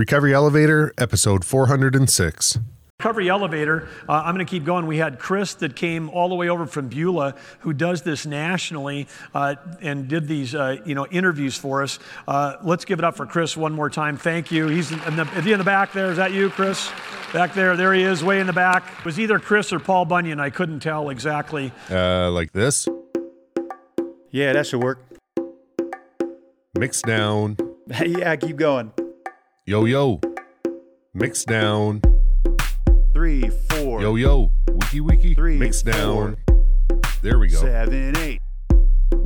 Recovery Elevator, episode 406. Recovery Elevator, uh, I'm going to keep going. We had Kris that came all the way over from Beulah, who does this nationally uh, and did these, uh, you know, interviews for us. Uh, let's give it up for Kris one more time. Thank you. He's in the, is he in the back there? Is that you, Kris? Back there, there he is, way in the back. It was either Kris or Paul Bunyan. I couldn't tell exactly. Uh, like this. Yeah, that should work. Mix down. yeah, keep going. Yo, yo. Mix down. Three, four, Yo, yo. Wiki, wiki. Three, Mix down. There we go. seven, eight.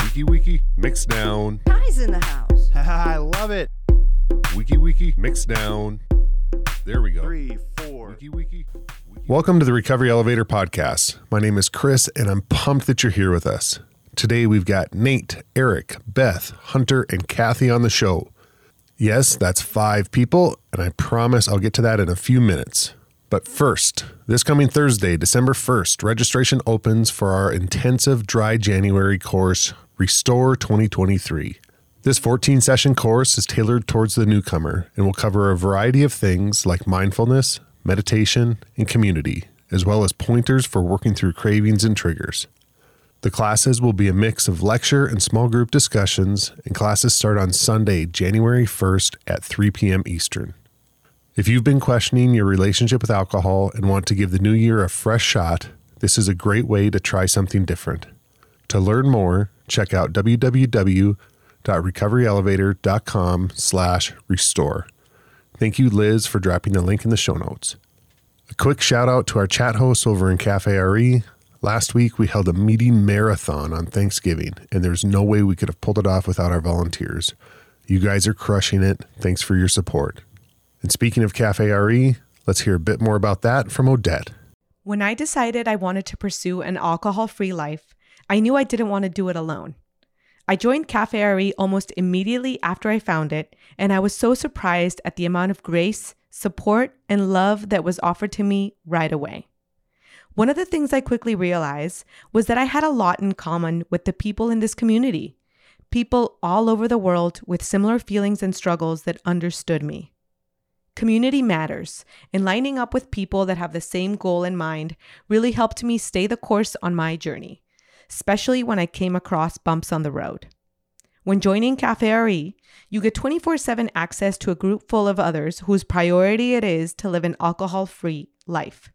Wiki, wiki. Mix down. Guys in the house. I love it. Wiki, wiki. Mix down. There we go. Three, four. Wiki, wiki. Welcome to the Recovery Elevator Podcast. My name is Kris, and I'm pumped that you're here with us. Today we've got Nate, Eric, Beth, Hunter, and Kathy on the show. Yes, that's five people, and I promise I'll get to that in a few minutes. But first, this coming Thursday, December 1st, registration opens for our intensive dry January course, Restore 2023. This 14 session course is tailored towards the newcomer and will cover a variety of things like mindfulness, meditation, and community, as well as pointers for working through cravings and triggers. The classes will be a mix of lecture and small group discussions, and classes start on Sunday, January 1st at 3 p.m. Eastern. If you've been questioning your relationship with alcohol and want to give the new year a fresh shot, this is a great way to try something different. To learn more, check out www.recoveryelevator.com slash restore. Thank you, Liz, for dropping the link in the show notes. A quick shout out to our chat hosts over in Cafe RE. Last week, we held a meeting marathon on Thanksgiving, and there's no way we could have pulled it off without our volunteers. You guys are crushing it. Thanks for your support. And speaking of Cafe RE, let's hear a bit more about that from Odette. When I decided I wanted to pursue an alcohol free life, I knew I didn't want to do it alone. I joined Cafe RE almost immediately after I found it, and I was so surprised at the amount of grace, support, and love that was offered to me right away. One of the things I quickly realized was that I had a lot in common with the people in this community, people all over the world with similar feelings and struggles that understood me. Community matters, and lining up with people that have the same goal in mind really helped me stay the course on my journey, especially when I came across bumps on the road. When joining Cafe RE, you get 24 7 access to a group full of others whose priority it is to live an alcohol free life.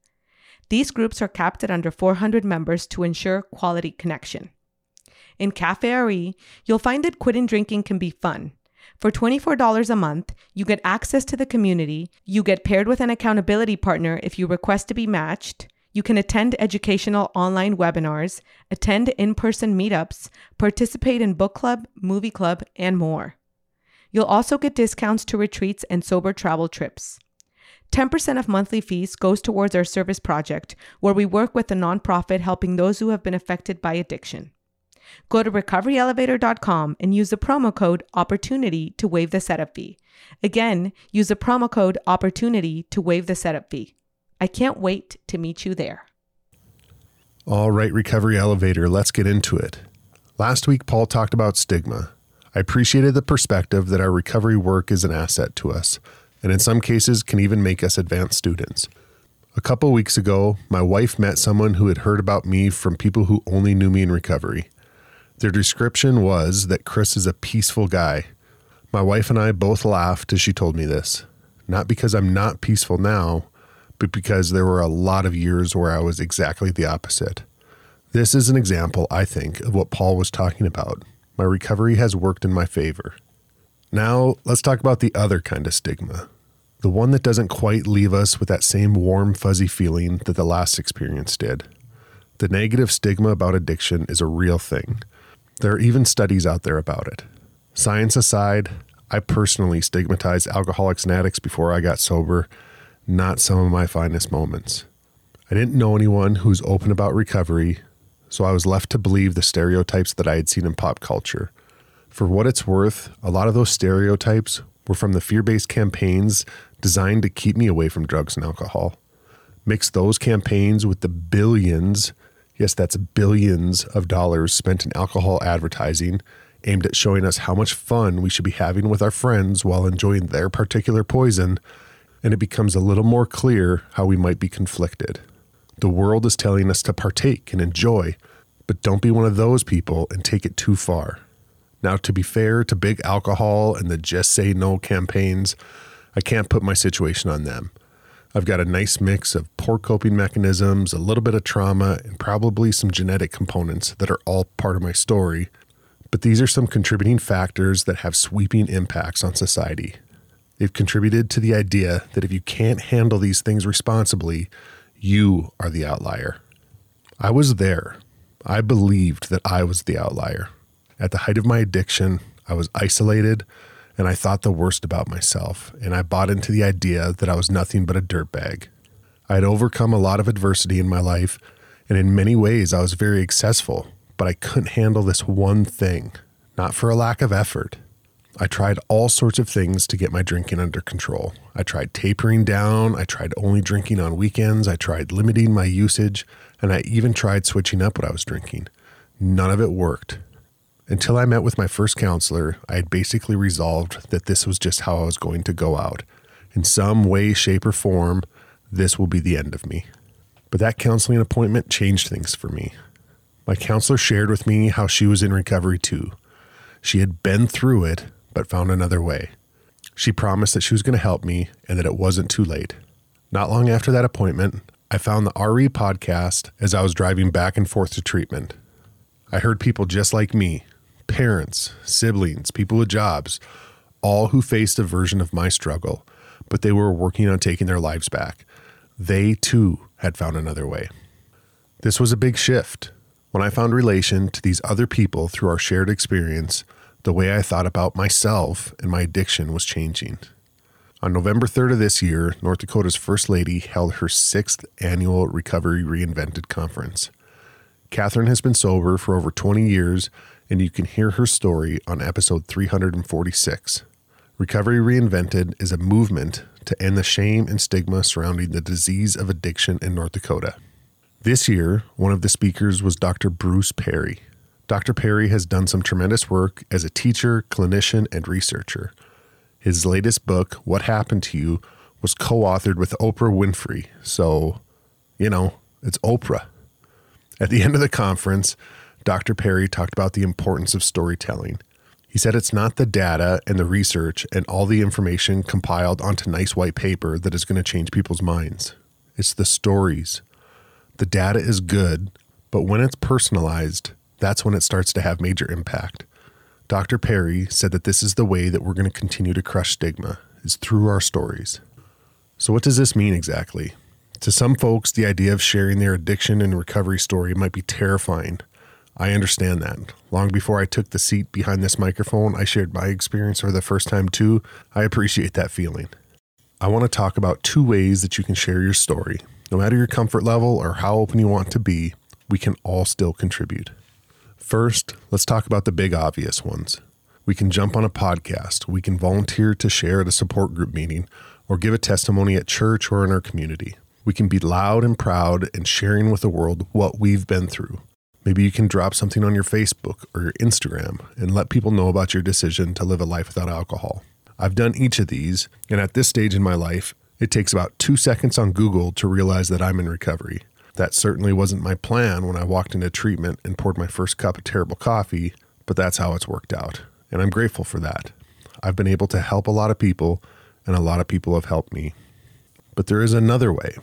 These groups are capped at under 400 members to ensure quality connection. In Cafe RE, you'll find that quitting drinking can be fun. For $24 a month, you get access to the community, you get paired with an accountability partner if you request to be matched, you can attend educational online webinars, attend in person meetups, participate in book club, movie club, and more. You'll also get discounts to retreats and sober travel trips. 10% of monthly fees goes towards our service project, where we work with a nonprofit helping those who have been affected by addiction. Go to recoveryelevator.com and use the promo code OPPORTUNITY to waive the setup fee. Again, use the promo code OPPORTUNITY to waive the setup fee. I can't wait to meet you there. All right, Recovery Elevator, let's get into it. Last week, Paul talked about stigma. I appreciated the perspective that our recovery work is an asset to us, and in some cases can even make us advanced students. A couple weeks ago, my wife met someone who had heard about me from people who only knew me in recovery. Their description was that Kris is a peaceful guy. My wife and I both laughed as she told me this. Not because I'm not peaceful now, but because there were a lot of years where I was exactly the opposite. This is an example, I think, of what Paul was talking about. My recovery has worked in my favor. Now, let's talk about the other kind of stigma. The one that doesn't quite leave us with that same warm, fuzzy feeling that the last experience did. The negative stigma about addiction is a real thing. There are even studies out there about it. Science aside, I personally stigmatized alcoholics and addicts before I got sober, not some of my finest moments. I didn't know anyone who was open about recovery, so I was left to believe the stereotypes that I had seen in pop culture. For what it's worth, a lot of those stereotypes were from the fear based campaigns designed to keep me away from drugs and alcohol. Mix those campaigns with the billions, yes, that's billions of dollars spent in alcohol advertising, aimed at showing us how much fun we should be having with our friends while enjoying their particular poison, and it becomes a little more clear how we might be conflicted. The world is telling us to partake and enjoy, but don't be one of those people and take it too far. Now, to be fair to big alcohol and the just say no campaigns, I can't put my situation on them. I've got a nice mix of poor coping mechanisms, a little bit of trauma, and probably some genetic components that are all part of my story. But these are some contributing factors that have sweeping impacts on society. They've contributed to the idea that if you can't handle these things responsibly, you are the outlier. I was there. I believed that I was the outlier. At the height of my addiction, I was isolated and I thought the worst about myself, and I bought into the idea that I was nothing but a dirtbag. I had overcome a lot of adversity in my life, and in many ways I was very successful, but I couldn't handle this one thing, not for a lack of effort. I tried all sorts of things to get my drinking under control. I tried tapering down, I tried only drinking on weekends, I tried limiting my usage, and I even tried switching up what I was drinking. None of it worked. Until I met with my first counselor, I had basically resolved that this was just how I was going to go out. In some way, shape, or form, this will be the end of me. But that counseling appointment changed things for me. My counselor shared with me how she was in recovery too. She had been through it, but found another way. She promised that she was going to help me and that it wasn't too late. Not long after that appointment, I found the RE podcast as I was driving back and forth to treatment. I heard people just like me parents, siblings, people with jobs, all who faced a version of my struggle, but they were working on taking their lives back. They too had found another way. This was a big shift. When I found relation to these other people through our shared experience, the way I thought about myself and my addiction was changing. On November 3rd of this year, North Dakota's First Lady held her sixth annual Recovery Reinvented conference. Kathryn has been sober for over 20 years and you can hear her story on episode 346. Recovery Reinvented is a movement to end the shame and stigma surrounding the disease of addiction in North Dakota. This year, one of the speakers was Dr. Bruce Perry. Dr. Perry has done some tremendous work as a teacher, clinician, and researcher. His latest book, What Happened to You, was co authored with Oprah Winfrey. So, you know, it's Oprah. At the end of the conference, Dr. Perry talked about the importance of storytelling. He said it's not the data and the research and all the information compiled onto nice white paper that is going to change people's minds. It's the stories. The data is good, but when it's personalized, that's when it starts to have major impact. Dr. Perry said that this is the way that we're going to continue to crush stigma is through our stories. So what does this mean exactly? To some folks, the idea of sharing their addiction and recovery story might be terrifying I understand that. Long before I took the seat behind this microphone, I shared my experience for the first time too. I appreciate that feeling. I want to talk about two ways that you can share your story. No matter your comfort level or how open you want to be, we can all still contribute. First, let's talk about the big obvious ones. We can jump on a podcast, we can volunteer to share at a support group meeting, or give a testimony at church or in our community. We can be loud and proud and sharing with the world what we've been through. Maybe you can drop something on your Facebook or your Instagram and let people know about your decision to live a life without alcohol. I've done each of these, and at this stage in my life, it takes about two seconds on Google to realize that I'm in recovery. That certainly wasn't my plan when I walked into treatment and poured my first cup of terrible coffee, but that's how it's worked out. And I'm grateful for that. I've been able to help a lot of people, and a lot of people have helped me. But there is another way.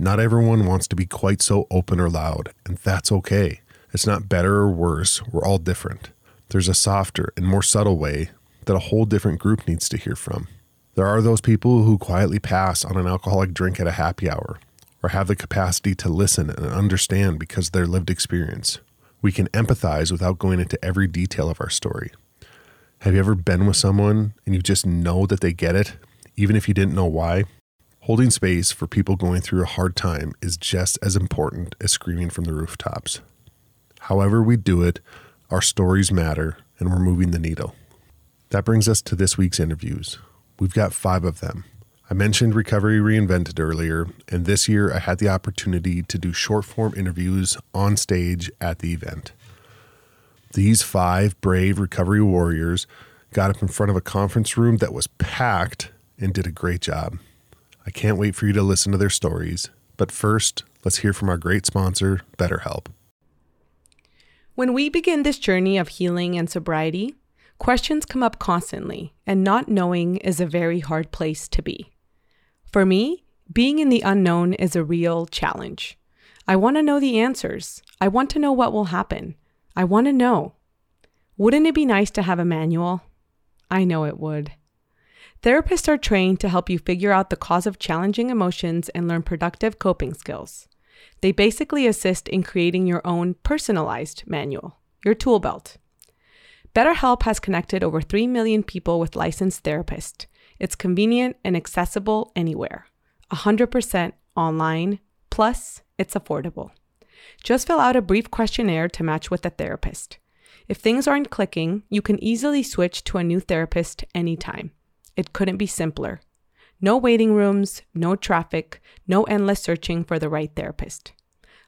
Not everyone wants to be quite so open or loud, and that's okay. It's not better or worse, we're all different. There's a softer and more subtle way that a whole different group needs to hear from. There are those people who quietly pass on an alcoholic drink at a happy hour, or have the capacity to listen and understand because of their lived experience. We can empathize without going into every detail of our story. Have you ever been with someone and you just know that they get it, even if you didn't know why? Holding space for people going through a hard time is just as important as screaming from the rooftops. However, we do it, our stories matter, and we're moving the needle. That brings us to this week's interviews. We've got five of them. I mentioned Recovery Reinvented earlier, and this year I had the opportunity to do short form interviews on stage at the event. These five brave recovery warriors got up in front of a conference room that was packed and did a great job. I can't wait for you to listen to their stories. But first, let's hear from our great sponsor, BetterHelp. When we begin this journey of healing and sobriety, questions come up constantly, and not knowing is a very hard place to be. For me, being in the unknown is a real challenge. I want to know the answers. I want to know what will happen. I want to know. Wouldn't it be nice to have a manual? I know it would. Therapists are trained to help you figure out the cause of challenging emotions and learn productive coping skills. They basically assist in creating your own personalized manual, your tool belt. BetterHelp has connected over 3 million people with licensed therapists. It's convenient and accessible anywhere. 100% online, plus it's affordable. Just fill out a brief questionnaire to match with a therapist. If things aren't clicking, you can easily switch to a new therapist anytime. It couldn't be simpler. No waiting rooms, no traffic, no endless searching for the right therapist.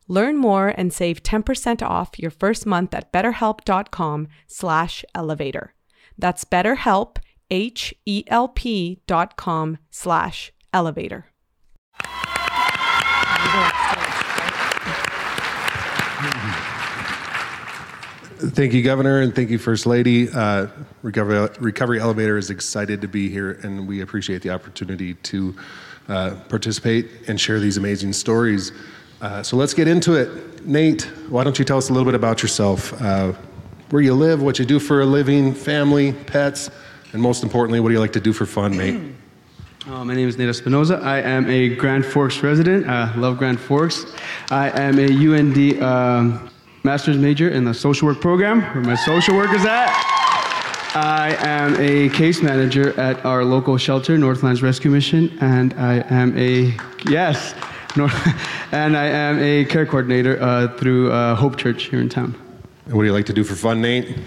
Learn more and save 10% off your first month at betterhelp.com slash elevator. That's betterhelp, H-E-L-P dot com slash elevator. Thank you, Governor, and thank you, First Lady. Uh, Recovery, Recovery Elevator is excited to be here, and we appreciate the opportunity to uh, participate and share these amazing stories. Uh, so let's get into it. Nate, why don't you tell us a little bit about yourself? Uh, where you live, what you do for a living, family, pets, and most importantly, what do you like to do for fun, Nate? Uh, my name is Nate Espinoza. I am a Grand Forks resident. I love Grand Forks. I am a UND um, master's major in the social work program, where my social work is at. I am a case manager at our local shelter, Northlands Rescue Mission, and I am a, yes, North, and I am a care coordinator uh, through uh, Hope Church here in town. And what do you like to do for fun, Nate?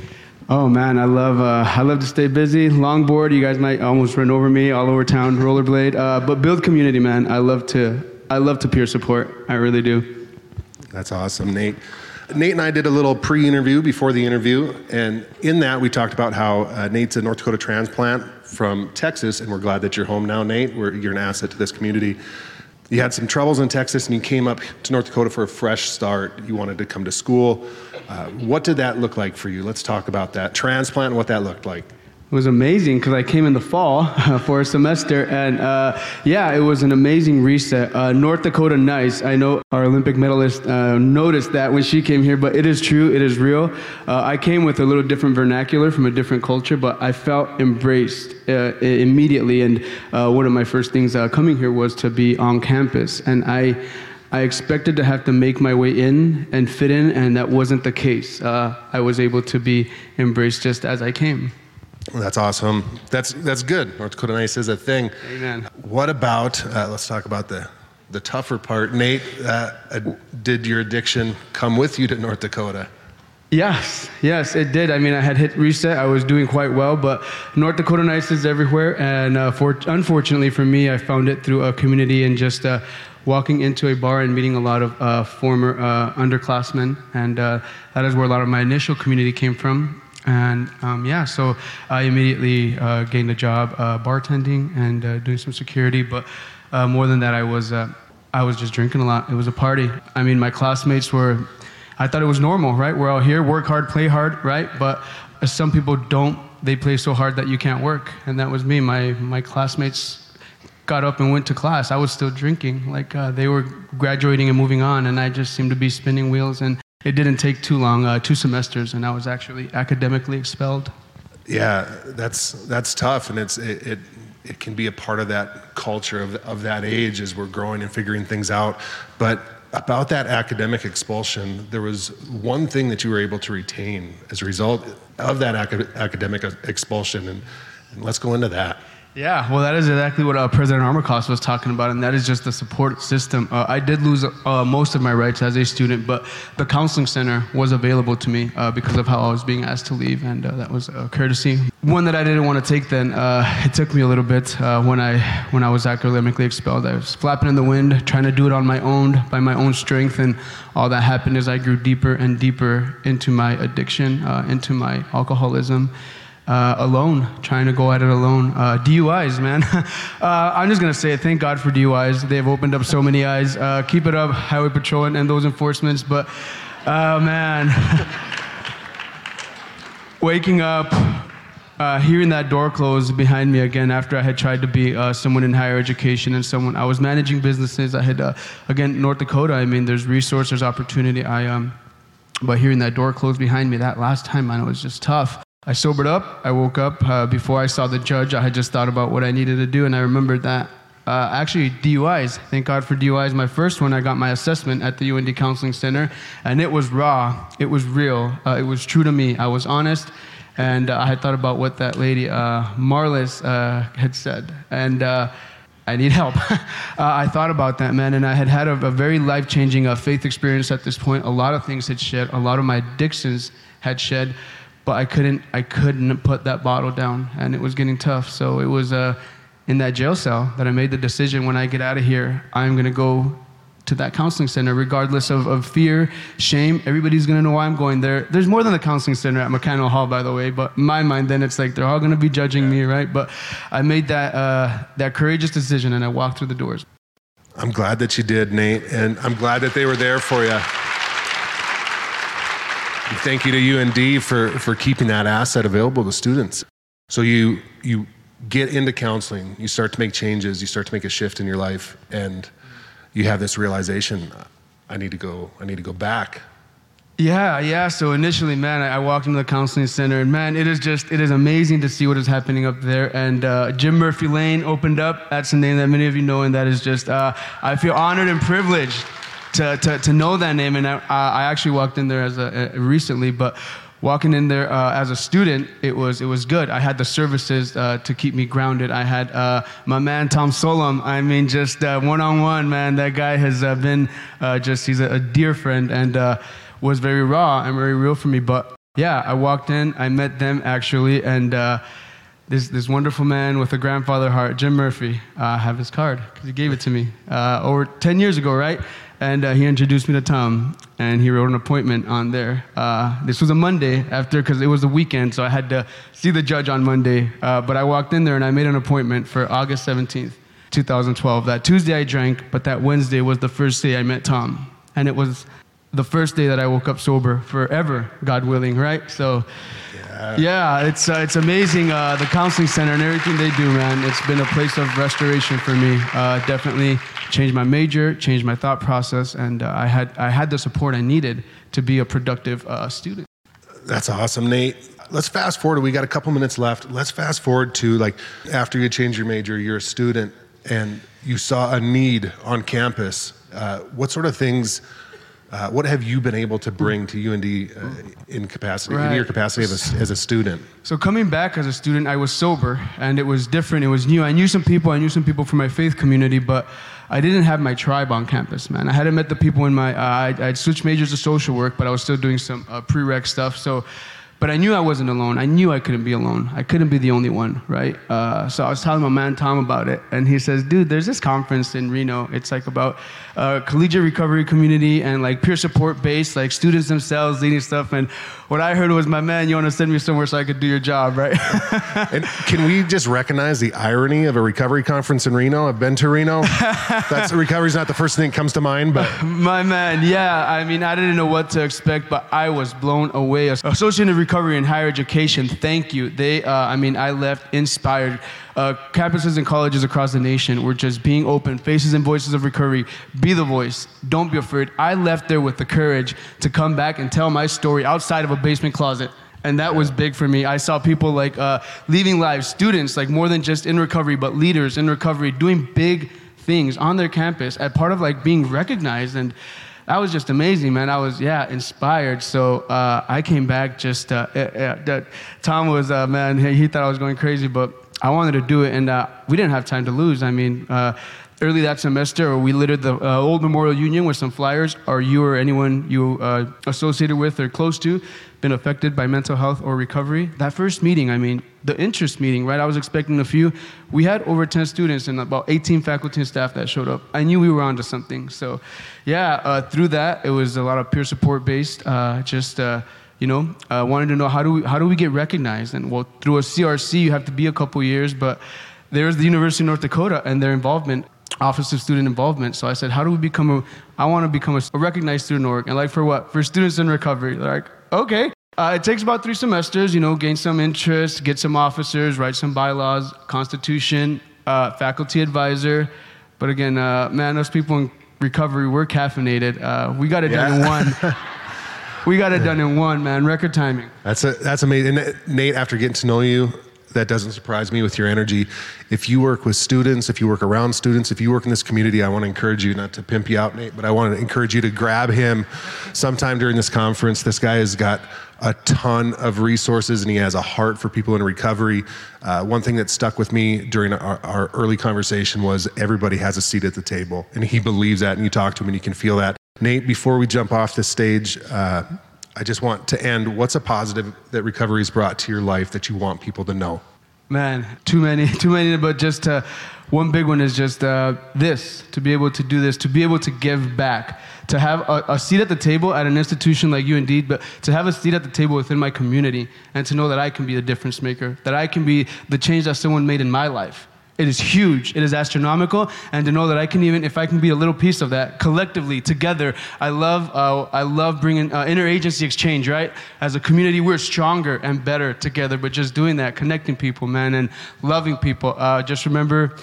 Oh man, I love uh, I love to stay busy. Longboard, you guys might almost run over me all over town. Rollerblade, uh, but build community, man. I love to I love to peer support. I really do. That's awesome, Nate. Nate and I did a little pre interview before the interview, and in that we talked about how uh, Nate's a North Dakota transplant from Texas, and we're glad that you're home now, Nate. We're, you're an asset to this community. You had some troubles in Texas, and you came up to North Dakota for a fresh start. You wanted to come to school. Uh, what did that look like for you? Let's talk about that transplant and what that looked like. It was amazing because I came in the fall for a semester, and uh, yeah, it was an amazing reset. Uh, North Dakota nice. I know our Olympic medalist uh, noticed that when she came here, but it is true, it is real. Uh, I came with a little different vernacular from a different culture, but I felt embraced uh, immediately. And uh, one of my first things coming here was to be on campus, and I. I expected to have to make my way in and fit in, and that wasn't the case. I was able to be embraced just as I came. That's awesome. That's that's good. North Dakota nice is a thing. Amen. What about? Uh, let's talk about the the tougher part. Nate, uh, uh, did your addiction come with you to North Dakota? Yes, yes, it did. I mean, I had hit reset. I was doing quite well, but North Dakota Nice is everywhere. And uh, for, unfortunately for me, I found it through a community and just uh, walking into a bar and meeting a lot of uh, former uh, underclassmen. And uh, that is where a lot of my initial community came from. And um, yeah, so I immediately uh, gained a job uh, bartending and uh, doing some security. But uh, more than that, I was uh, I was just drinking a lot. It was a party. I mean, my classmates were. I thought it was normal, right? We're all here, work hard, play hard, right? But some people don't. They play so hard that you can't work, and that was me. My my classmates got up and went to class. I was still drinking. Like uh, they were graduating and moving on, and I just seemed to be spinning wheels. And it didn't take too long, uh, two semesters, and I was actually academically expelled. Yeah, that's that's tough, and it's it, it, it can be a part of that culture of of that age as we're growing and figuring things out. But about that academic expulsion, there was one thing that you were able to retain as a result of that academic expulsion, and, and let's go into that. Yeah, well, that is exactly what uh, President Armacost was talking about, and that is just the support system. Uh, I did lose uh, most of my rights as a student, but the counseling center was available to me uh, because of how I was being asked to leave, and uh, that was a courtesy. One that I didn't want to take then, uh, it took me a little bit when, I, when I was academically expelled. I was flapping in the wind, trying to do it on my own, by my own strength, and all that happened is I grew deeper and deeper into my addiction, into my alcoholism uh, alone, trying to go at it alone. Uh, DUIs, man. uh, I'm just gonna say. Thank God for DUIs. They've opened up so many eyes. Uh, keep it up, Highway Patrol and, and those enforcements. But, uh, man, waking up, uh, hearing that door close behind me again after I had tried to be someone in higher education and someone I was managing businesses. I had again North Dakota. I mean, there's resource, there's opportunity. I um, but hearing that door close behind me that last time, man, it was just tough. I sobered up. I woke up. Uh, before I saw the judge, I had just thought about what I needed to do, and I remembered that. Uh, actually, DUIs. Thank God for DUIs. My first one, I got my assessment at the UND Counseling Center, and it was raw. It was real. Uh, it was true to me. I was honest, and uh, I had thought about what that lady, uh, Marlis, uh, had said. And uh, I need help. I thought about that, man, and I had had a, a very life changing faith experience at this point. A lot of things had shed, a lot of my addictions had shed but I couldn't I couldn't put that bottle down, and it was getting tough. So it was uh, in that jail cell that I made the decision when I get out of here, I'm gonna go to that counseling center, regardless of, of fear, shame. Everybody's gonna know why I'm going there. There's more than the counseling center at McCannel Hall, by the way. But in my mind, then it's like they're all gonna be judging me, right? But I made that uh, that courageous decision, and I walked through the doors. I'm glad that you did, Nate, and I'm glad that they were there for you. Thank you to UND for, for keeping that asset available to students. So you, you get into counseling, you start to make changes, you start to make a shift in your life, and you have this realization, I need to go, I need to go back. Yeah, yeah. So initially, man, I, walked into the counseling center, and man, it is just, it is amazing to see what is happening up there. And uh, Jim Murphy Lane opened up. That's a name that many of you know, and that is just, uh, I feel honored and privileged to, to, to know that name. And I, I actually walked in there as a, recently, but walking in there uh, as a student, it was it was good. I had the services uh, to keep me grounded. I had uh, my man Tom Solom. I mean, just one on one, man. That guy has uh, been uh, just he's a, a, dear friend and uh, was very raw and very real for me. But yeah, I walked in, I met them actually, and. This, this wonderful man with a grandfather heart, Jim Murphy, I have his card because he gave it to me over 10 years ago, right? and uh, he introduced me to Tom, and he wrote an appointment on there. Uh, this was a Monday after, because it was the weekend, so I had to see the judge on Monday. Uh, but I walked in there and I made an appointment for August 17th, 2012. That Tuesday I drank, but that Wednesday was the first day I met Tom, and it was the first day that I woke up sober forever, God willing, right? So. Yeah, it's uh, it's amazing. Uh, the counseling center and everything they do, man. It's been a place of restoration for me. Uh, definitely changed my major, changed my thought process, and uh, I had I had the support I needed to be a productive uh, student. That's awesome, Nate. Let's fast forward. We got a couple minutes left. Let's fast forward to like after you changed your major, you're a student, and you saw a need on campus. Uh, what sort of things? Uh, what have you been able to bring to UND uh, in capacity, right. in your capacity as a, as a student? So coming back as a student, I was sober, and it was different. It was new. I knew some people. I knew some people from my faith community, but I didn't have my tribe on campus, man. I hadn't met the people in my. Uh, I'd, I'd, switched majors to social work, but I was still doing some uh, prereq stuff. So but I knew I wasn't alone. I knew I couldn't be alone. I couldn't be the only one, right? Uh, so I was telling my man Tom about it, and he says, "Dude, there's this conference in Reno. It's like about uh, collegiate recovery community and like peer support based, like students themselves leading stuff." And what I heard was, "My man, you want to send me somewhere so I could do your job, right?" and can we just recognize the irony of a recovery conference in Reno? I've been to Reno. That's recovery's not the first thing that comes to mind, but my man, yeah. I mean, I didn't know what to expect, but I was blown away. Associated Recovery recovery in higher education, thank you. They, uh, I mean, I left inspired. Uh, campuses and colleges across the nation were just being open, faces and voices of recovery. Be the voice. Don't be afraid. I left there with the courage to come back and tell my story outside of a basement closet. And that was big for me. I saw people like uh, leaving lives, students, like more than just in recovery, but leaders in recovery, doing big things on their campus as part of like being recognized. And that was just amazing, man. I was, yeah, inspired. So uh, I came back just, uh, Tom was, uh, man, he, he, thought I was going crazy, but I wanted to do it, and uh, we didn't have time to lose. I mean, uh, early that semester, we littered the uh, old Memorial Union with some flyers. Are you or anyone you uh, associated with or close to been affected by mental health or recovery? That first meeting, I mean, the interest meeting, right? I was expecting a few. We had over 10 students and about 18 faculty and staff that showed up. I knew we were onto something. So, yeah, uh, through that, it was a lot of peer support based. Uh, just uh, you know, uh, wanted to know how do we how do we get recognized? And well, through a CRC, you have to be a couple years, but there's the University of North Dakota and their involvement, Office of Student Involvement. So I said, how do we become a? I want to become a, a recognized student org, and like for what? For students in recovery. They're like, okay. Uh, it takes about three semesters, you know, gain some interest, get some officers, write some bylaws, constitution, uh, faculty advisor. But again, uh, man, those people in recovery, we're caffeinated. Uh, we got it done in one. we got it done in one, man. Record timing. That's a, that's amazing. And Nate, after getting to know you, that doesn't surprise me with your energy. If you work with students, if you work around students, if you work in this community, I want to encourage you not to pimp you out, Nate, but I want to encourage you to grab him sometime during this conference. This guy has got a ton of resources and he has a heart for people in recovery. Uh, one thing that stuck with me during our, our early conversation was everybody has a seat at the table, and he believes that, and you talk to him and you can feel that. Nate, before we jump off the stage, uh, I just want to end. What's a positive that recovery's brought to your life that you want people to know? Man, too many, too many. But just uh, one big one is just uh, this: to be able to do this, to be able to give back, to have a, a seat at the table at an institution like you, indeed, but to have a seat at the table within my community, and to know that I can be the difference maker, that I can be the change that someone made in my life. It is huge. It is astronomical, and to know that I can even, if I can be a little piece of that, collectively, together. I love, uh, I love bringing uh, interagency exchange. Right, as a community, we're stronger and better together. But just doing that, connecting people, man, and loving people. Uh, just remember,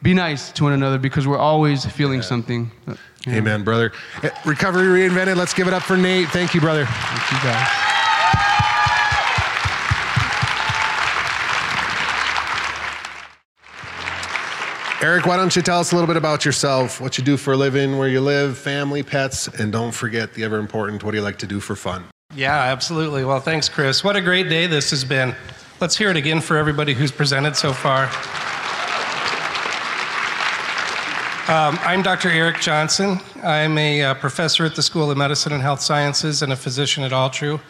be nice to one another because we're always feeling something. Uh, yeah. Amen, brother. Eh, Recovery reinvented. Let's give it up for Nate. Thank you, brother. Thank you guys. Eric, why don't you tell us a little bit about yourself, what you do for a living, where you live, family, pets, and don't forget the ever important what do you like to do for fun? Yeah, absolutely. Well, thanks, Kris. What a great day this has been. Let's hear it again for everybody who's presented so far. Um, I'm Dr. Eric Johnson. I'm a uh, professor at the School of Medicine and Health Sciences and a physician at Altru.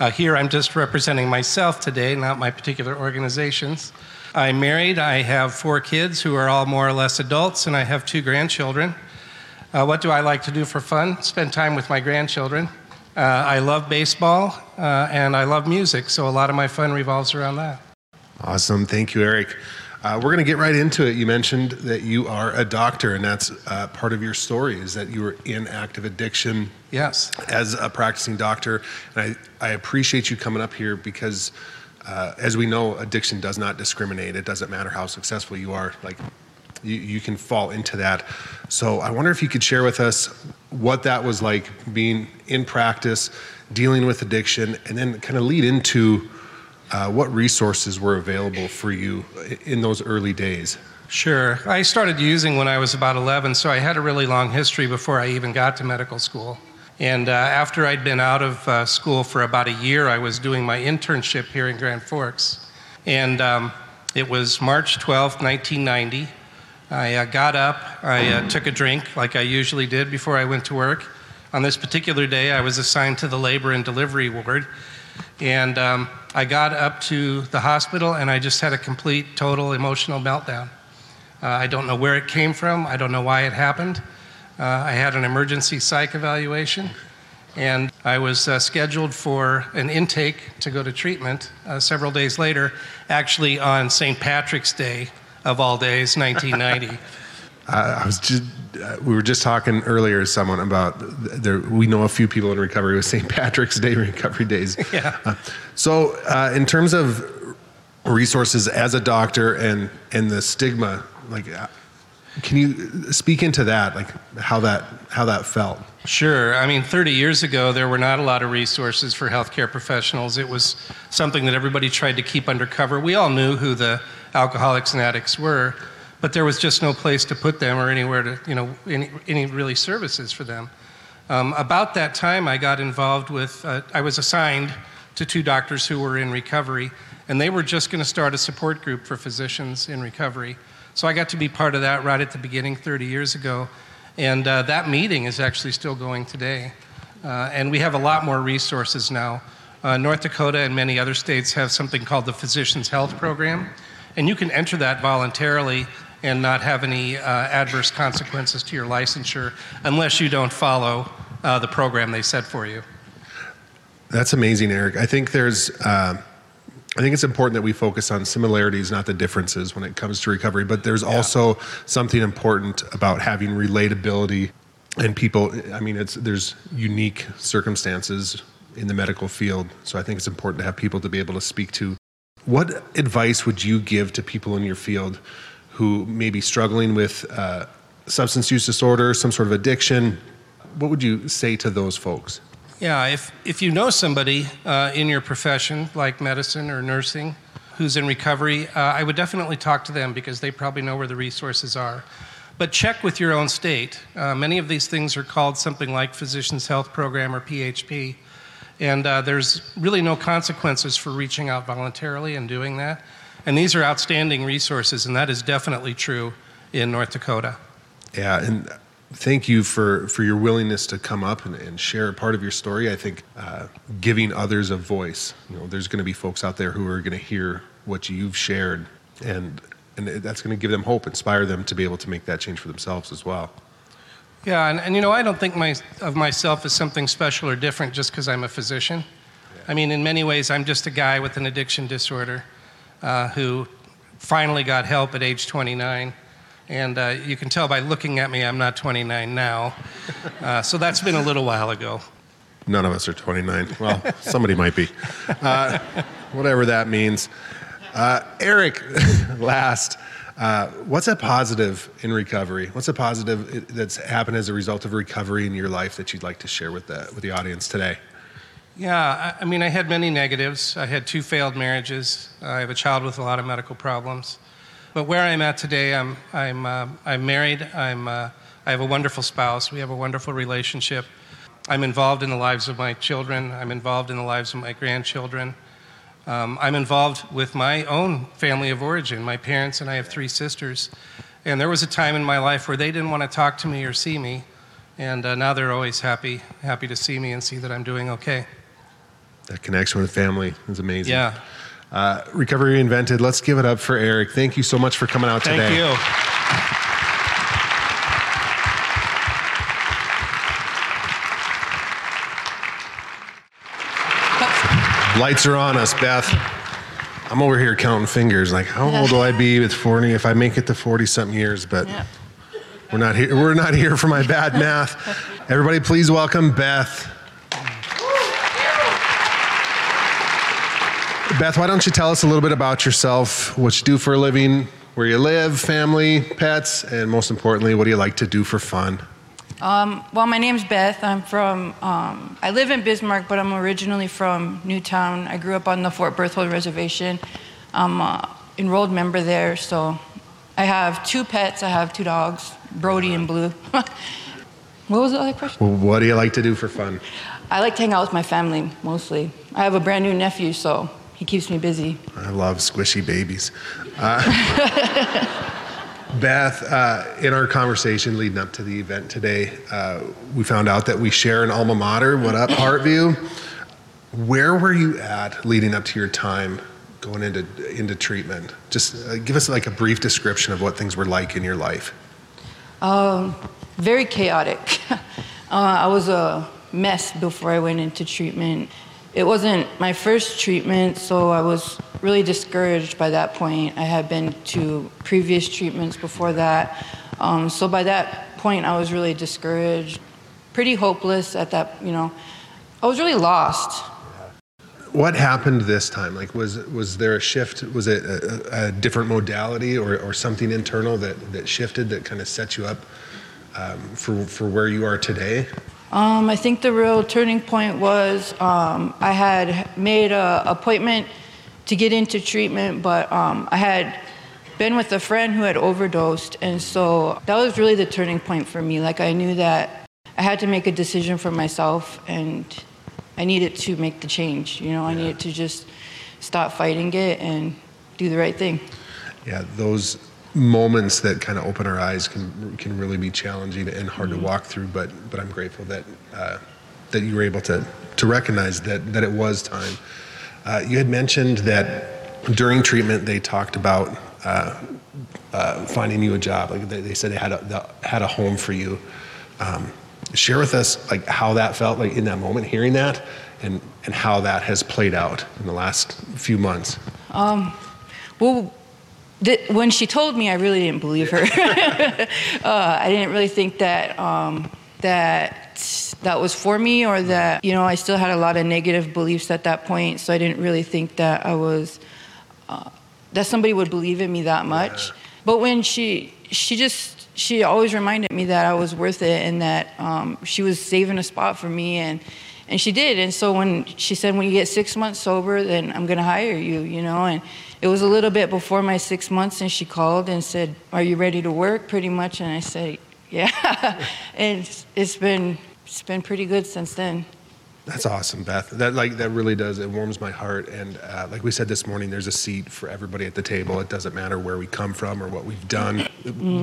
Uh, here, I'm just representing myself today, not my particular organizations. I'm married. I have four kids who are all more or less adults, and I have two grandchildren. Uh, what do I like to do for fun? Spend time with my grandchildren. Uh, I love baseball uh, and I love music, so a lot of my fun revolves around that. Awesome. Thank you, Eric. Uh, we're going to get right into it. You mentioned that you are a doctor, and that's uh, part of your story is that you were in active addiction Yes. as a practicing doctor. And I, I appreciate you coming up here because, uh, as we know, addiction does not discriminate. It doesn't matter how successful you are. Like, you, you can fall into that. So I wonder if you could share with us what that was like being in practice, dealing with addiction, and then kind of lead into uh, what resources were available for you in those early days. Sure. I started using when I was about 11, so I had a really long history before I even got to medical school. And uh, after I'd been out of uh, school for about a year, I was doing my internship here in Grand Forks. And um, it was March 12th, 1990. I uh, got up, I uh, took a drink like I usually did before I went to work. On this particular day, I was assigned to the labor and delivery ward. And um, I got up to the hospital and I just had a complete, total emotional meltdown. Uh, I don't know where it came from, I don't know why it happened. Uh, I had an emergency psych evaluation and I was uh, scheduled for an intake to go to treatment uh, several days later, actually on St. Patrick's Day of all days, 1990. I was just, uh, we were just talking earlier to someone about there. We know a few people in recovery with St. Patrick's Day recovery days. Yeah. Uh, so, uh, in terms of resources as a doctor and and the stigma, like, can you speak into that, like how that how that felt? Sure. I mean, 30 years ago, there were not a lot of resources for healthcare professionals. It was something that everybody tried to keep undercover. We all knew who the alcoholics and addicts were, but there was just no place to put them or anywhere to, you know, any, any really services for them. Um, about that time, I got involved with, uh, I was assigned to two doctors who were in recovery, and they were just going to start a support group for physicians in recovery. So I got to be part of that right at the beginning 30 years ago. And uh, that meeting is actually still going today. Uh, and we have a lot more resources now. Uh, North Dakota and many other states have something called the Physicians Health Program, and you can enter that voluntarily and not have any uh, adverse consequences to your licensure unless you don't follow uh, the program they set for you. That's amazing, Eric. I think there's, uh, I think it's important that we focus on similarities, not the differences when it comes to recovery. But there's also something important about having relatability and people. I mean, it's there's unique circumstances in the medical field, so I think it's important to have people to be able to speak to. What advice would you give to people in your field who may be struggling with uh, substance use disorder, some sort of addiction? What would you say to those folks? Yeah, if, if you know somebody uh, in your profession, like medicine or nursing, who's in recovery, uh, I would definitely talk to them because they probably know where the resources are. But check with your own state. Uh, many of these things are called something like Physicians Health Program or PHP. And uh, there's really no consequences for reaching out voluntarily and doing that. And these are outstanding resources, and that is definitely true in North Dakota. Yeah, and thank you for, for your willingness to come up and, and share part of your story. I think uh, giving others a voice. You know, there's going to be folks out there who are going to hear what you've shared, and and that's going to give them hope, inspire them to be able to make that change for themselves as well. Yeah, and, and you know, I don't think my, of myself as something special or different just because I'm a physician. I mean, in many ways, I'm just a guy with an addiction disorder uh, who finally got help at age 29. And uh, you can tell by looking at me, I'm not 29 now. Uh, so that's been a little while ago. None of us are 29. Well, somebody might be. Uh, whatever that means. Uh, Eric, last. Uh, what's a positive in recovery? What's a positive that's happened as a result of recovery in your life that you'd like to share with the, with the audience today? Yeah, I, I mean, I had many negatives. I had two failed marriages. I have a child with a lot of medical problems. But where I'm at today, I'm, I'm, uh, I'm married. I'm, uh, I have a wonderful spouse. We have a wonderful relationship. I'm involved in the lives of my children. I'm involved in the lives of my grandchildren. Um, I'm involved with my own family of origin. My parents and I have three sisters. And there was a time in my life where they didn't want to talk to me or see me. And uh, now they're always happy, happy to see me and see that I'm doing okay. That connection with family is amazing. Yeah. Uh, Recovery Reinvented. Let's give it up for Eric. Thank you so much for coming out Thank today. you. Lights are on us, Beth. I'm over here counting fingers. Like, how old will I be with 40 if I make it to 40 something years? But we're not here. We're not here for my bad math. Everybody, please welcome Beth. Beth, why don't you tell us a little bit about yourself, what you do for a living, where you live, family, pets, and most importantly, what do you like to do for fun? Um, well, my name's Beth. I'm from, um, I live in Bismarck, but I'm originally from New Town. I grew up on the Fort Berthold Reservation. I'm an enrolled member there, so I have two pets. I have two dogs, Brody and Blue. what was the other question? Well, what do you like to do for fun? I like to hang out with my family mostly. I have a brand new nephew, so he keeps me busy. I love squishy babies. Uh, Beth, uh, in our conversation leading up to the event today, uh, we found out that we share an alma mater. What up, Heartview? Where were you at leading up to your time going into into treatment? Just uh, give us like a brief description of what things were like in your life. Um, very chaotic. uh, I was a mess before I went into treatment. It wasn't my first treatment, so I was really discouraged by that point. I had been to previous treatments before that. Um, so by that point, I was really discouraged, pretty hopeless at that, you know. I was really lost. What happened this time? Like, was was there a shift? Was it a, a different modality or, or something internal that, that shifted that kind of set you up um, for for where you are today? Um, I think the real turning point was um, I had made an appointment to get into treatment, but um, I had been with a friend who had overdosed, and so that was really the turning point for me. Like I knew that I had to make a decision for myself, and I needed to make the change. You know, I needed to just stop fighting it and do the right thing. Yeah, those moments that kind of open our eyes can can really be challenging and hard to walk through. But but I'm grateful that uh, that you were able to to recognize that that it was time. Uh, you had mentioned that during treatment they talked about uh, uh, finding you a job. Like they, they said they had a the, had a home for you. Um, share with us like how that felt like in that moment, hearing that, and and how that has played out in the last few months. Um, Well, th- when she told me, I really didn't believe her. uh, I didn't really think that um, that that was for me, or that you know, I still had a lot of negative beliefs at that point. So I didn't really think that I was uh, that somebody would believe in me that much. But when she she just she always reminded me that I was worth it and that um, she was saving a spot for me and and she did. And so when she said, when you get six months sober, then I'm going to hire you, you know. And it was a little bit before my six months, and she called and said, "Are you ready to work?" Pretty much, and I said, "Yeah." and it's- it's been it's been pretty good since then. That's awesome, Beth. That like that really does. It warms my heart. And uh, like we said this morning, there's a seat for everybody at the table. It doesn't matter where we come from or what we've done.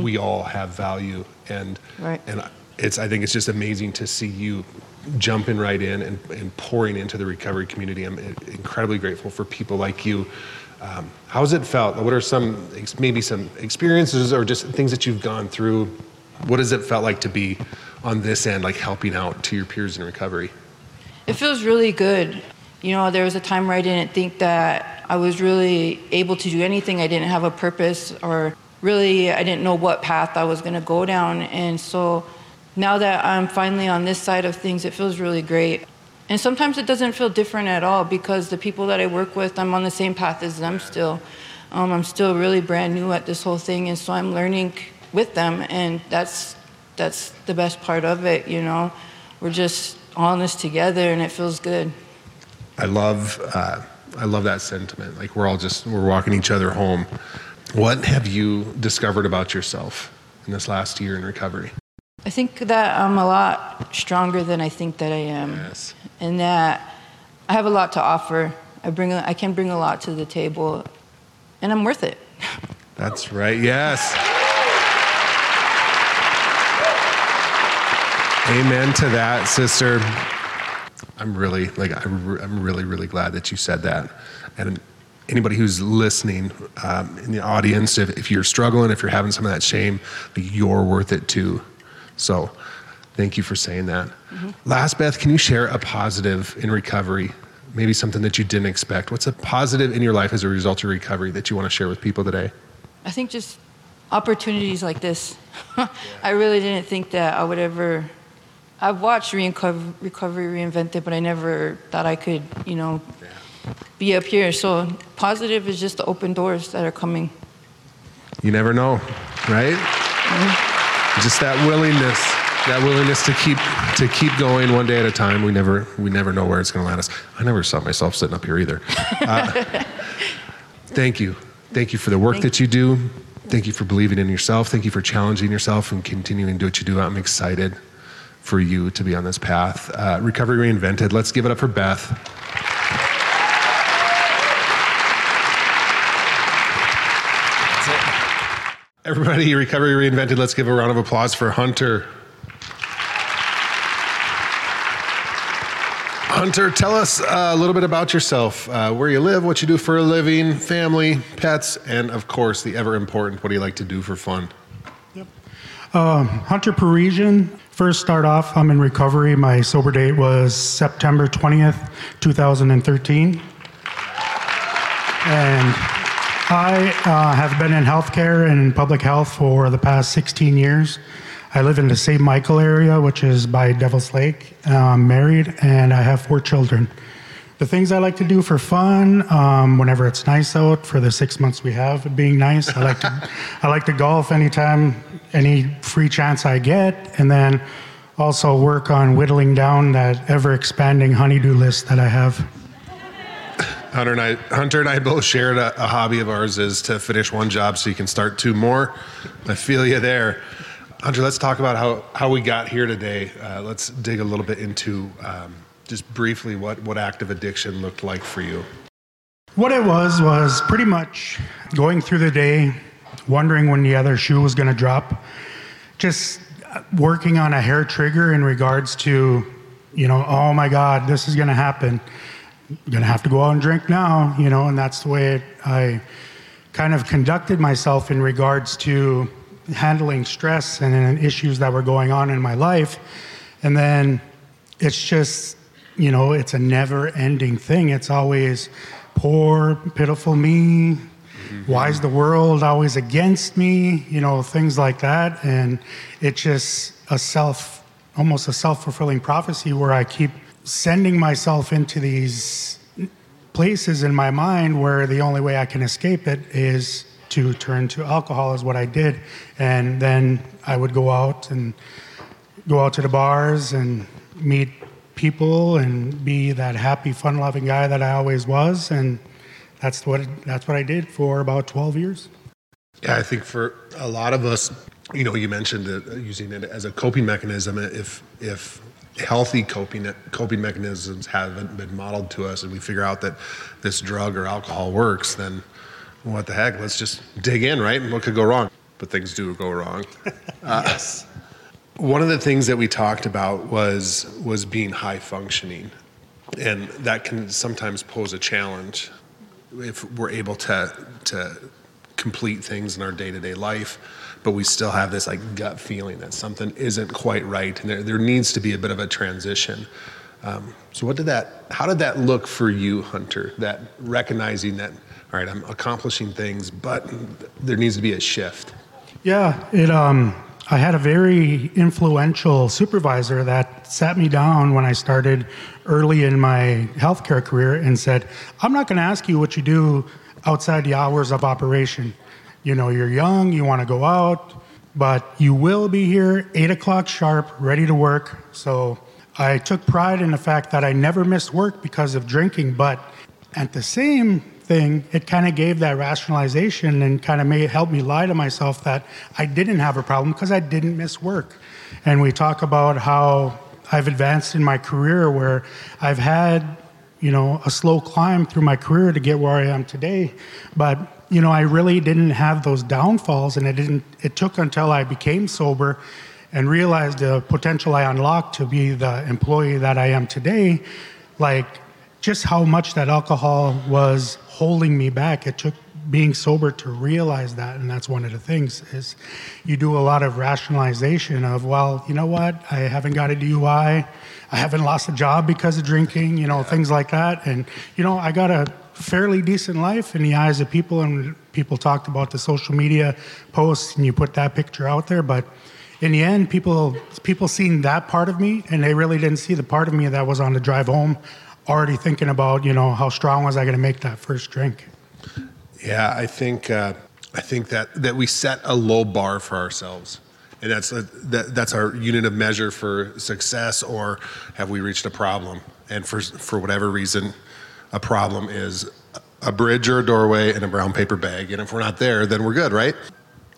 We all have value, and Right. and it's. I think it's just amazing to see you jumping right in and, and pouring into the recovery community. I'm incredibly grateful for people like you. Um, how's it felt? What are some maybe some experiences or just things that you've gone through? What has it felt like to be on this end, like helping out to your peers in recovery? It feels really good. You know, there was a time where I didn't think that I was really able to do anything. I didn't have a purpose, or really, I didn't know what path I was going to go down. And so now that I'm finally on this side of things, it feels really great. And sometimes it doesn't feel different at all because the people that I work with, I'm on the same path as them still. Um, I'm still really brand new at this whole thing, and so I'm learning with them, and that's that's the best part of it. You know, we're just all in this together, and it feels good. I love uh, I love that sentiment. Like we're all just we're walking each other home. What have you discovered about yourself in this last year in recovery? I think that I'm a lot stronger than I think that I am, Yes. and that I have a lot to offer. I bring I can bring a lot to the table, and I'm worth it. That's right. Yes. Amen to that, sister. I'm really like I'm really really glad that you said that. And anybody who's listening um, in the audience, if, if you're struggling, if you're having some of that shame, you're worth it too. So, thank you for saying that. Mm-hmm. Last, Beth, can you share a positive in recovery? Maybe something that you didn't expect. What's a positive in your life as a result of recovery that you want to share with people today? I think just opportunities like this. I really didn't think that I would ever. I've watched Reco- Recovery Reinvented, but I never thought I could, you know, be up here. So positive is just the open doors that are coming. You never know, right? Mm-hmm. Just that willingness, that willingness to keep to keep going one day at a time. We never we never know where it's going to land us. I never saw myself sitting up here either. Uh, thank you, thank you for the work Thank that you do. Thank you for believing in yourself. Thank you for challenging yourself and continuing to do what you do. I'm excited for you to be on this path. Uh, Recovery Reinvented. Let's give it up for Beth. Everybody, Recovery Reinvented, let's give a round of applause for Hunter. Hunter, tell us uh, a little bit about yourself, uh, where you live, what you do for a living, family, pets, and of course, the ever important, what do you like to do for fun? Yep. Hunter Parisian. First, start off, I'm in recovery. My sober date was September 20th, 2013. And I uh, have been in healthcare and public health for the past 16 years. I live in the St. Michael area, which is by Devil's Lake. I'm married and I have four children. The things I like to do for fun, um, whenever it's nice out, for the six months we have being nice, I like to, I like to golf anytime, any free chance I get, and then also work on whittling down that ever-expanding honeydew list that I have. Hunter and I, Hunter and I both shared a, a hobby of ours is to finish one job so you can start two more. I feel you there. Hunter, let's talk about how, how we got here today. Uh, let's dig a little bit into um, just briefly what, what active addiction looked like for you. What it was was pretty much going through the day, wondering when the other shoe was going to drop, just working on a hair trigger in regards to, you know, oh my God, this is going to happen. To have to go out and drink now, you know, and that's the way it, I kind of conducted myself in regards to handling stress and issues that were going on in my life. And then it's just, you know, it's a never ending thing. It's always poor, pitiful me. Mm-hmm. Why is the world always against me? You know, things like that. And it's just a self, almost a self fulfilling prophecy where I keep sending myself into these places in my mind where the only way I can escape it is to turn to alcohol, is what I did. And then I would go out and go out to the bars and meet people and be that happy, fun-loving guy that I always was. And that's what that's what I did for about 12 years. Yeah, I think for a lot of us, you know, you mentioned using it as a coping mechanism. If if healthy coping coping mechanisms haven't been modeled to us, and we figure out that this drug or alcohol works, then what the heck? Let's just dig in, right? And what could go wrong? But things do go wrong. Uh, yes. One of the things that we talked about was was being high functioning, and that can sometimes pose a challenge if we're able to to complete things in our day to day life, but we still have this like gut feeling that something isn't quite right, and there there needs to be a bit of a transition. Um, so, what did that? How did that look for you, Hunter? That recognizing that, all right, I'm accomplishing things, but there needs to be a shift. Yeah, it um, I had a very influential supervisor that sat me down when I started early in my healthcare career and said, I'm not going to ask you what you do outside the hours of operation. You know, you're young, you want to go out, but you will be here 8 o'clock sharp, ready to work. So I took pride in the fact that I never missed work because of drinking, but at the same thing, it kind of gave that rationalization and kind of made helped me lie to myself that I didn't have a problem because I didn't miss work. And we talk about how I've advanced in my career where I've had, you know, a slow climb through my career to get where I am today, but you know, I really didn't have those downfalls and it didn't it took until I became sober and realized the potential I unlocked to be the employee that I am today, like just how much that alcohol was holding me back. It took being sober to realize that, and that's one of the things is you do a lot of rationalization of, well, you know what, I haven't got a DUI, I. Haven't lost a job because of drinking, you know, things like that, and you know, I got a fairly decent life in the eyes of people, and people talked about the social media posts, and you put that picture out there, but in the end, people people seen that part of me, and they really didn't see the part of me that was on the drive home already thinking about, you know, how strong was I going to make that first drink? Yeah, I think uh, I think that that we set a low bar for ourselves, and that's a, that, that's our unit of measure for success, or have we reached a problem? And for for whatever reason, a problem is a bridge or a doorway and a brown paper bag, and if we're not there, then we're good, right?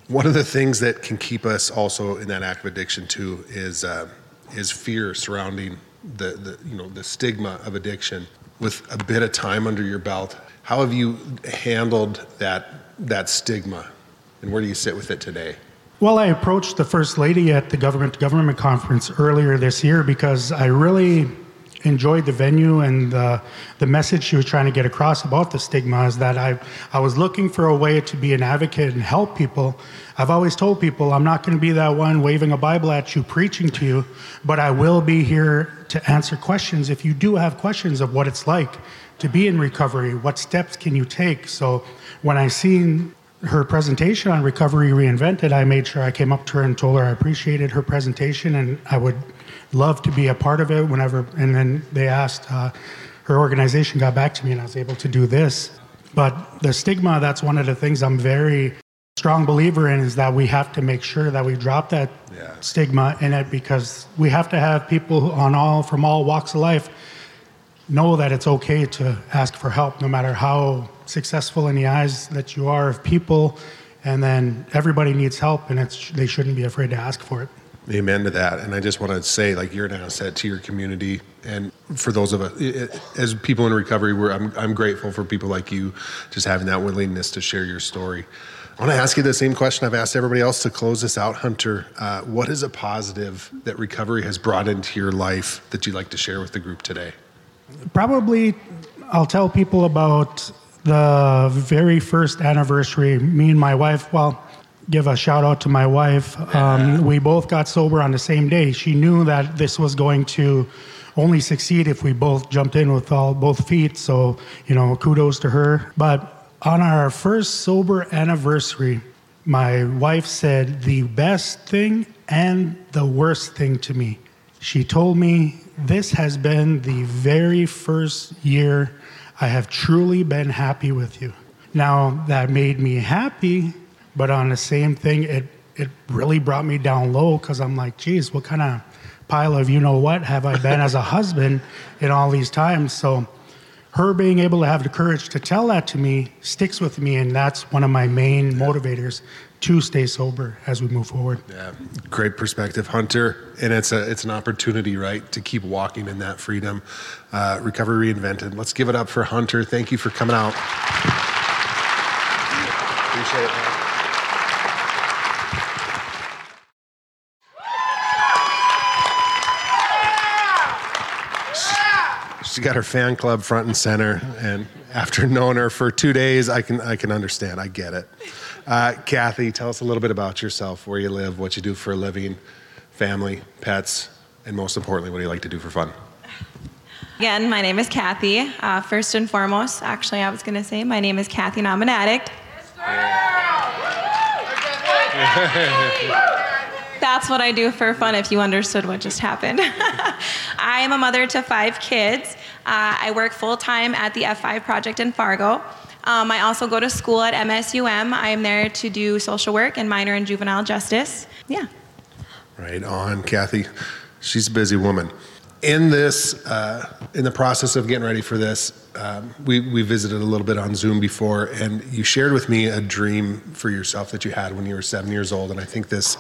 One of the things that can keep us also in that act of addiction too is uh, is fear surrounding the, the you know the stigma of addiction. With a bit of time under your belt how have you handled that that stigma? And where do you sit with it today? Well i approached the first lady at the government to government conference earlier this year because i really enjoyed the venue and the, the message she was trying to get across about the stigma is that I, I was looking for a way to be an advocate and help people. I've always told people I'm not going to be that one waving a Bible at you, preaching to you, but I will be here to answer questions if you do have questions of what it's like to be in recovery, what steps can you take. So when I seen her presentation on Recovery Reinvented, I made sure I came up to her and told her I appreciated her presentation and I would love to be a part of it whenever. And then they asked, uh, her organization got back to me, and I was able to do this. But the stigma, that's one of the things I'm very strong believer in is that we have to make sure that we drop that yeah. stigma in it because we have to have people on all from all walks of life know that it's okay to ask for help no matter how successful in the eyes that you are of people and then everybody needs help and it's they shouldn't be afraid to ask for it Amen to that. And I just want to say, like, you're an asset to your community. And for those of us, as people in recovery, we're, I'm, I'm grateful for people like you just having that willingness to share your story. I want to ask you the same question I've asked everybody else to close this out, Hunter. Uh, what is a positive that recovery has brought into your life that you'd like to share with the group today? Probably, I'll tell people about the very first anniversary. Me and my wife, well, give a shout out to my wife. Um, we both got sober on the same day. She knew that this was going to only succeed if we both jumped in with all both feet. So, you know, kudos to her. But on our first sober anniversary, my wife said the best thing and the worst thing to me. She told me this has been the very first year I have truly been happy with you. Now, that made me happy, but on the same thing, it, it really brought me down low because I'm like, geez, what kind of pile of you know what have I been as a husband in all these times? So, her being able to have the courage to tell that to me sticks with me, and that's one of my main motivators to stay sober as we move forward. Yeah, great perspective, Hunter. And it's a it's an opportunity, right, to keep walking in that freedom. Uh, Recovery reinvented. Let's give it up for Hunter. Thank you for coming out. Appreciate it. Man. She got her fan club front and center, and after knowing her for two days, I can I can understand. I get it. Uh, Kathy, tell us a little bit about yourself, where you live, what you do for a living, family, pets, and most importantly, what do you like to do for fun? Again, my name is Kathy. Uh, first and foremost, actually, I was going to say my name is Kathy, and I'm an addict. That's what I do for fun if you understood what just happened. I am a mother to five kids. Uh, I work full time at the F5 project in Fargo. Um, I also go to school at MSUM. I am there to do social work and minor in juvenile justice. Yeah. Right on, Kathy. She's a busy woman. In this, uh, in the process of getting ready for this, um, we, we visited a little bit on Zoom before, and you shared with me a dream for yourself that you had when you were seven years old, and I think this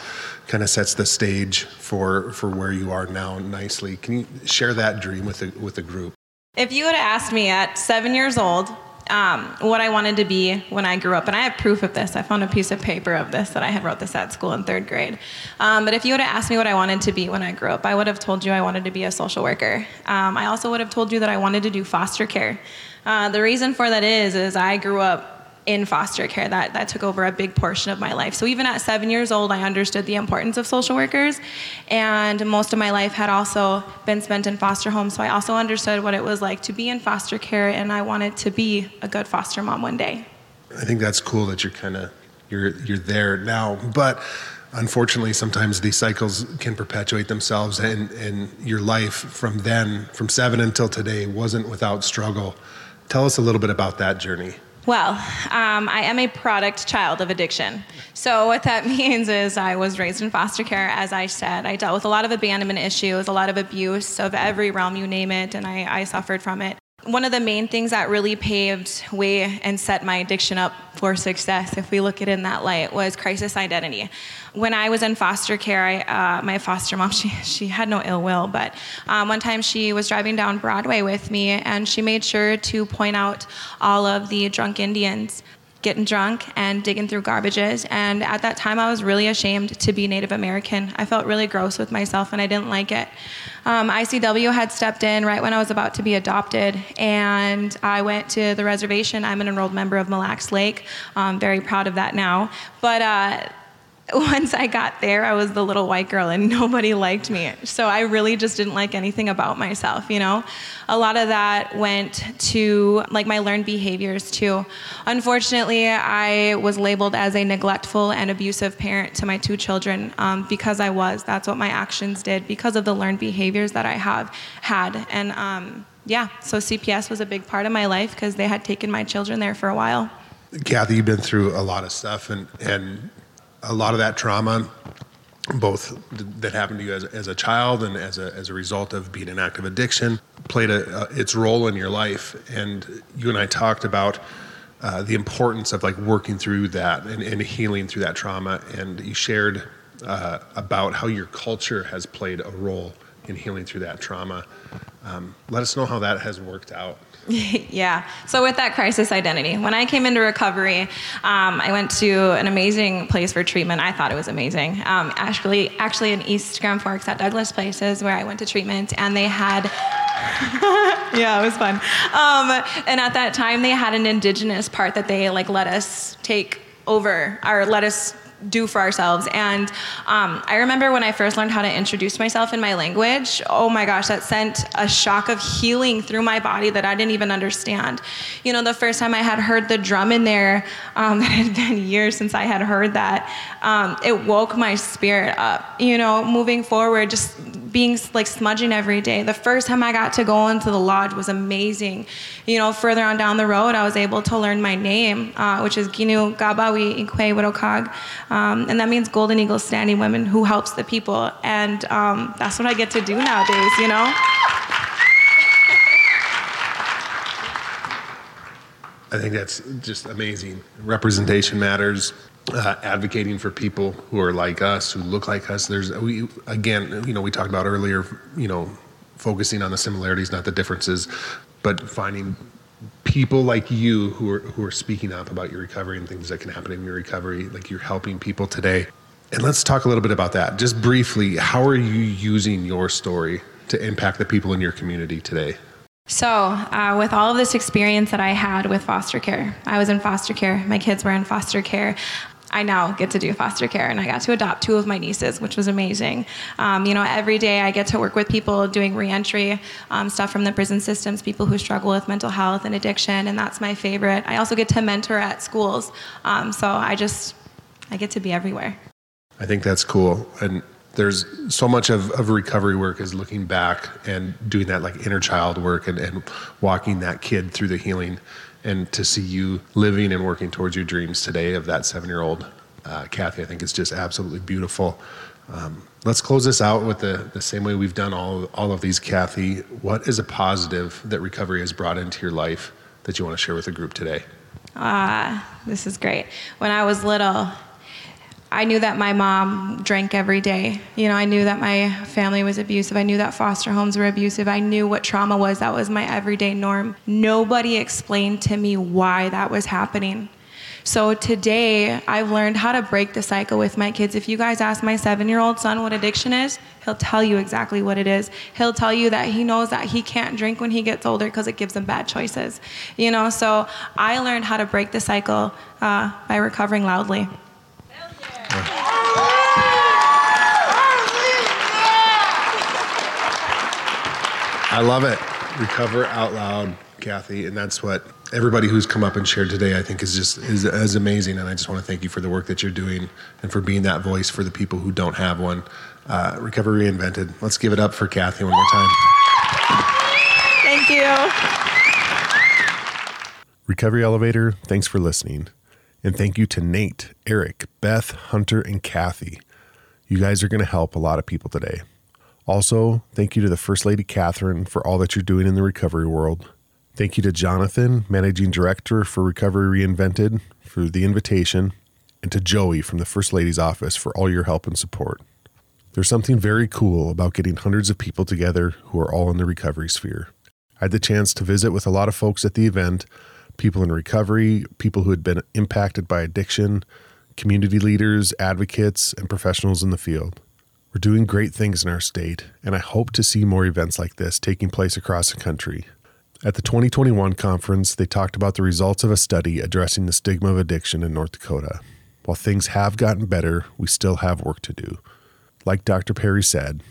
kind of sets the stage for for where you are now nicely. Can you share that dream with the with the group? If you would have asked me at seven years old um, what I wanted to be when I grew up, and I have proof of this, I found a piece of paper of this that I had wrote this at school in third grade. Um, but if you would have asked me what I wanted to be when I grew up, I would have told you I wanted to be a social worker. Um, I also would have told you that I wanted to do foster care. Uh, the reason for that is, is I grew up in foster care. That, that took over a big portion of my life. So even at seven years old, I understood the importance of social workers. And most of my life had also been spent in foster homes. So I also understood what it was like to be in foster care. And I wanted to be a good foster mom one day. I think that's cool that you're kind of you're you're there now, but unfortunately, sometimes these cycles can perpetuate themselves, and and your life from then, from seven until today, wasn't without struggle. Tell us a little bit about that journey. Well, um, I am a product child of addiction. So, what that means is I was raised in foster care, as I said. I dealt with a lot of abandonment issues, a lot of abuse of every realm, you name it, and I, I suffered from it. One of the main things that really paved way and set my addiction up for success, if we look at it in that light, was crisis identity. When I was in foster care, I, uh, my foster mom, she, she had no ill will, but um, one time she was driving down Broadway with me and she made sure to point out all of the drunk Indians getting drunk and digging through garbages. And at that time, I was really ashamed to be Native American. I felt really gross with myself and I didn't like it. Um, ICW had stepped in right when I was about to be adopted, and I went to the reservation. I'm an enrolled member of Mille Lacs Lake. I'm very proud of that now. But uh, once I got there, I was the little white girl and nobody liked me. So I really just didn't like anything about myself, you know? A lot of that went to like my learned behaviors too. Unfortunately, I was labeled as a neglectful and abusive parent to my two children um, because I was. That's what my actions did because of the learned behaviors that I have had. And um, yeah, so CPS was a big part of my life because they had taken my children there for a while. Kathy, you've been through a lot of stuff, and and a lot of that trauma, both that happened to you as, as a child and as a, as a result of being an active addiction, played a, its role in your life. And you and I talked about uh, the importance of like working through that and, and healing through that trauma. And you shared uh, about how your culture has played a role in healing through that trauma. Um, let us know how that has worked out. yeah. So with that crisis identity, when I came into recovery, um, I went to an amazing place for treatment. I thought it was amazing. Um, actually, actually in East Grand Forks at Douglas Places, where I went to treatment, and they had. yeah, it was fun. Um, and at that time, they had an indigenous part that they like let us take over or let us do for ourselves. And um, I remember when I first learned how to introduce myself in my language, oh my gosh, that sent a shock of healing through my body that I didn't even understand. You know, the first time I had heard the drum in there, um, it had been years since I had heard that, um, it woke my spirit up. You know, moving forward, just being like smudging every day. The first time I got to go into the lodge was amazing. You know, further on down the road, I was able to learn my name, uh, which is Ginu Gabawi Ikwe Widokag. Um, and that means Golden Eagle Standing Women who helps the people. And um, that's what I get to do nowadays, you know? I think that's just amazing. Representation matters. Uh, advocating for people who are like us, who look like us. There's we again, you know, we talked about earlier. You know, focusing on the similarities, not the differences, but finding people like you who are who are speaking up about your recovery and things that can happen in your recovery. Like you're helping people today. And let's talk a little bit about that. Just briefly, how are you using your story to impact the people in your community today? So, uh, with all of this experience that I had with foster care, I was in foster care, my kids were in foster care. I now get to do foster care, and I got to adopt two of my nieces, which was amazing. Um, you know, every day I get to work with people doing reentry um, stuff from the prison systems, people who struggle with mental health and addiction, and that's my favorite. I also get to mentor at schools, um, so I just I get to be everywhere. I think that's cool, and there's so much of, of recovery work is looking back and doing that like inner child work and, and walking that kid through the healing and to see you living and working towards your dreams today of that seven year old uh, Kathy, I think it's just absolutely beautiful. Um, let's close this out with the, the same way we've done all, all of these, Kathy. What is a positive that recovery has brought into your life that you want to share with the group today? Ah, this is great. When I was little, I knew that my mom drank every day. You know, I knew that my family was abusive. I knew that foster homes were abusive. I knew what trauma was. That was my everyday norm. Nobody explained to me why that was happening. So today, I've learned how to break the cycle with my kids. If you guys ask my seven year old son what addiction is, he'll tell you exactly what it is. He'll tell you that he knows that he can't drink when he gets older because it gives him bad choices. You know, so I learned how to break the cycle uh, by recovering loudly. I love it. Recover out loud, Kathy, and that's what everybody who's come up and shared today, I think, is just is, is amazing. And I just want to thank you for the work that you're doing and for being that voice for the people who don't have one. Uh, Recover Reinvented. Let's give it up for Kathy one more time. Thank you. Recovery Elevator, thanks for listening. And thank you to Nate, Eric, Beth, Hunter, and Kathy. You guys are going to help a lot of people today. Also, thank you to the First Lady Kathryn for all that you're doing in the recovery world. Thank you to Jonathan, Managing Director for Recovery Reinvented, for the invitation, and to Joey from the First Lady's office for all your help and support. There's something very cool about getting hundreds of people together who are all in the recovery sphere. I had the chance to visit with a lot of folks at the event people in recovery, people who had been impacted by addiction, community leaders, advocates, and professionals in the field. We're doing great things in our state, and I hope to see more events like this taking place across the country. At the 2021 conference, they talked about the results of a study addressing the stigma of addiction in North Dakota. While things have gotten better, we still have work to do. Like Dr. Perry said,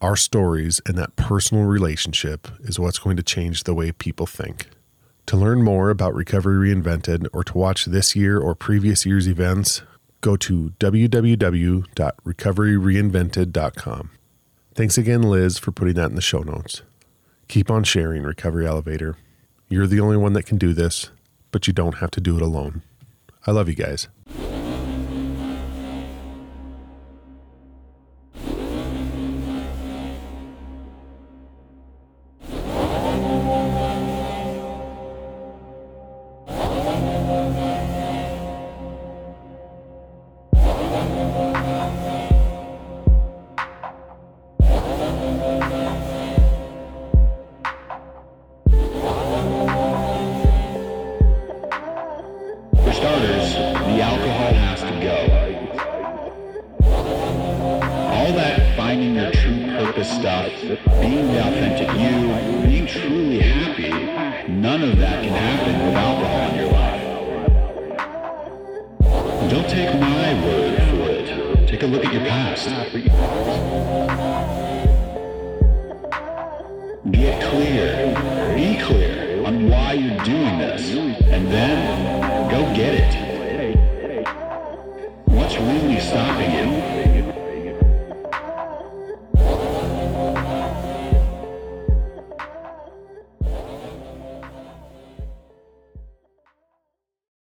our stories and that personal relationship is what's going to change the way people think. To learn more about Recovery Reinvented or to watch this year or previous year's events, go to www.recoveryreinvented.com. Thanks again, Liz, for putting that in the show notes. Keep on sharing, Recovery Elevator. You're the only one that can do this, but you don't have to do it alone. I love you guys.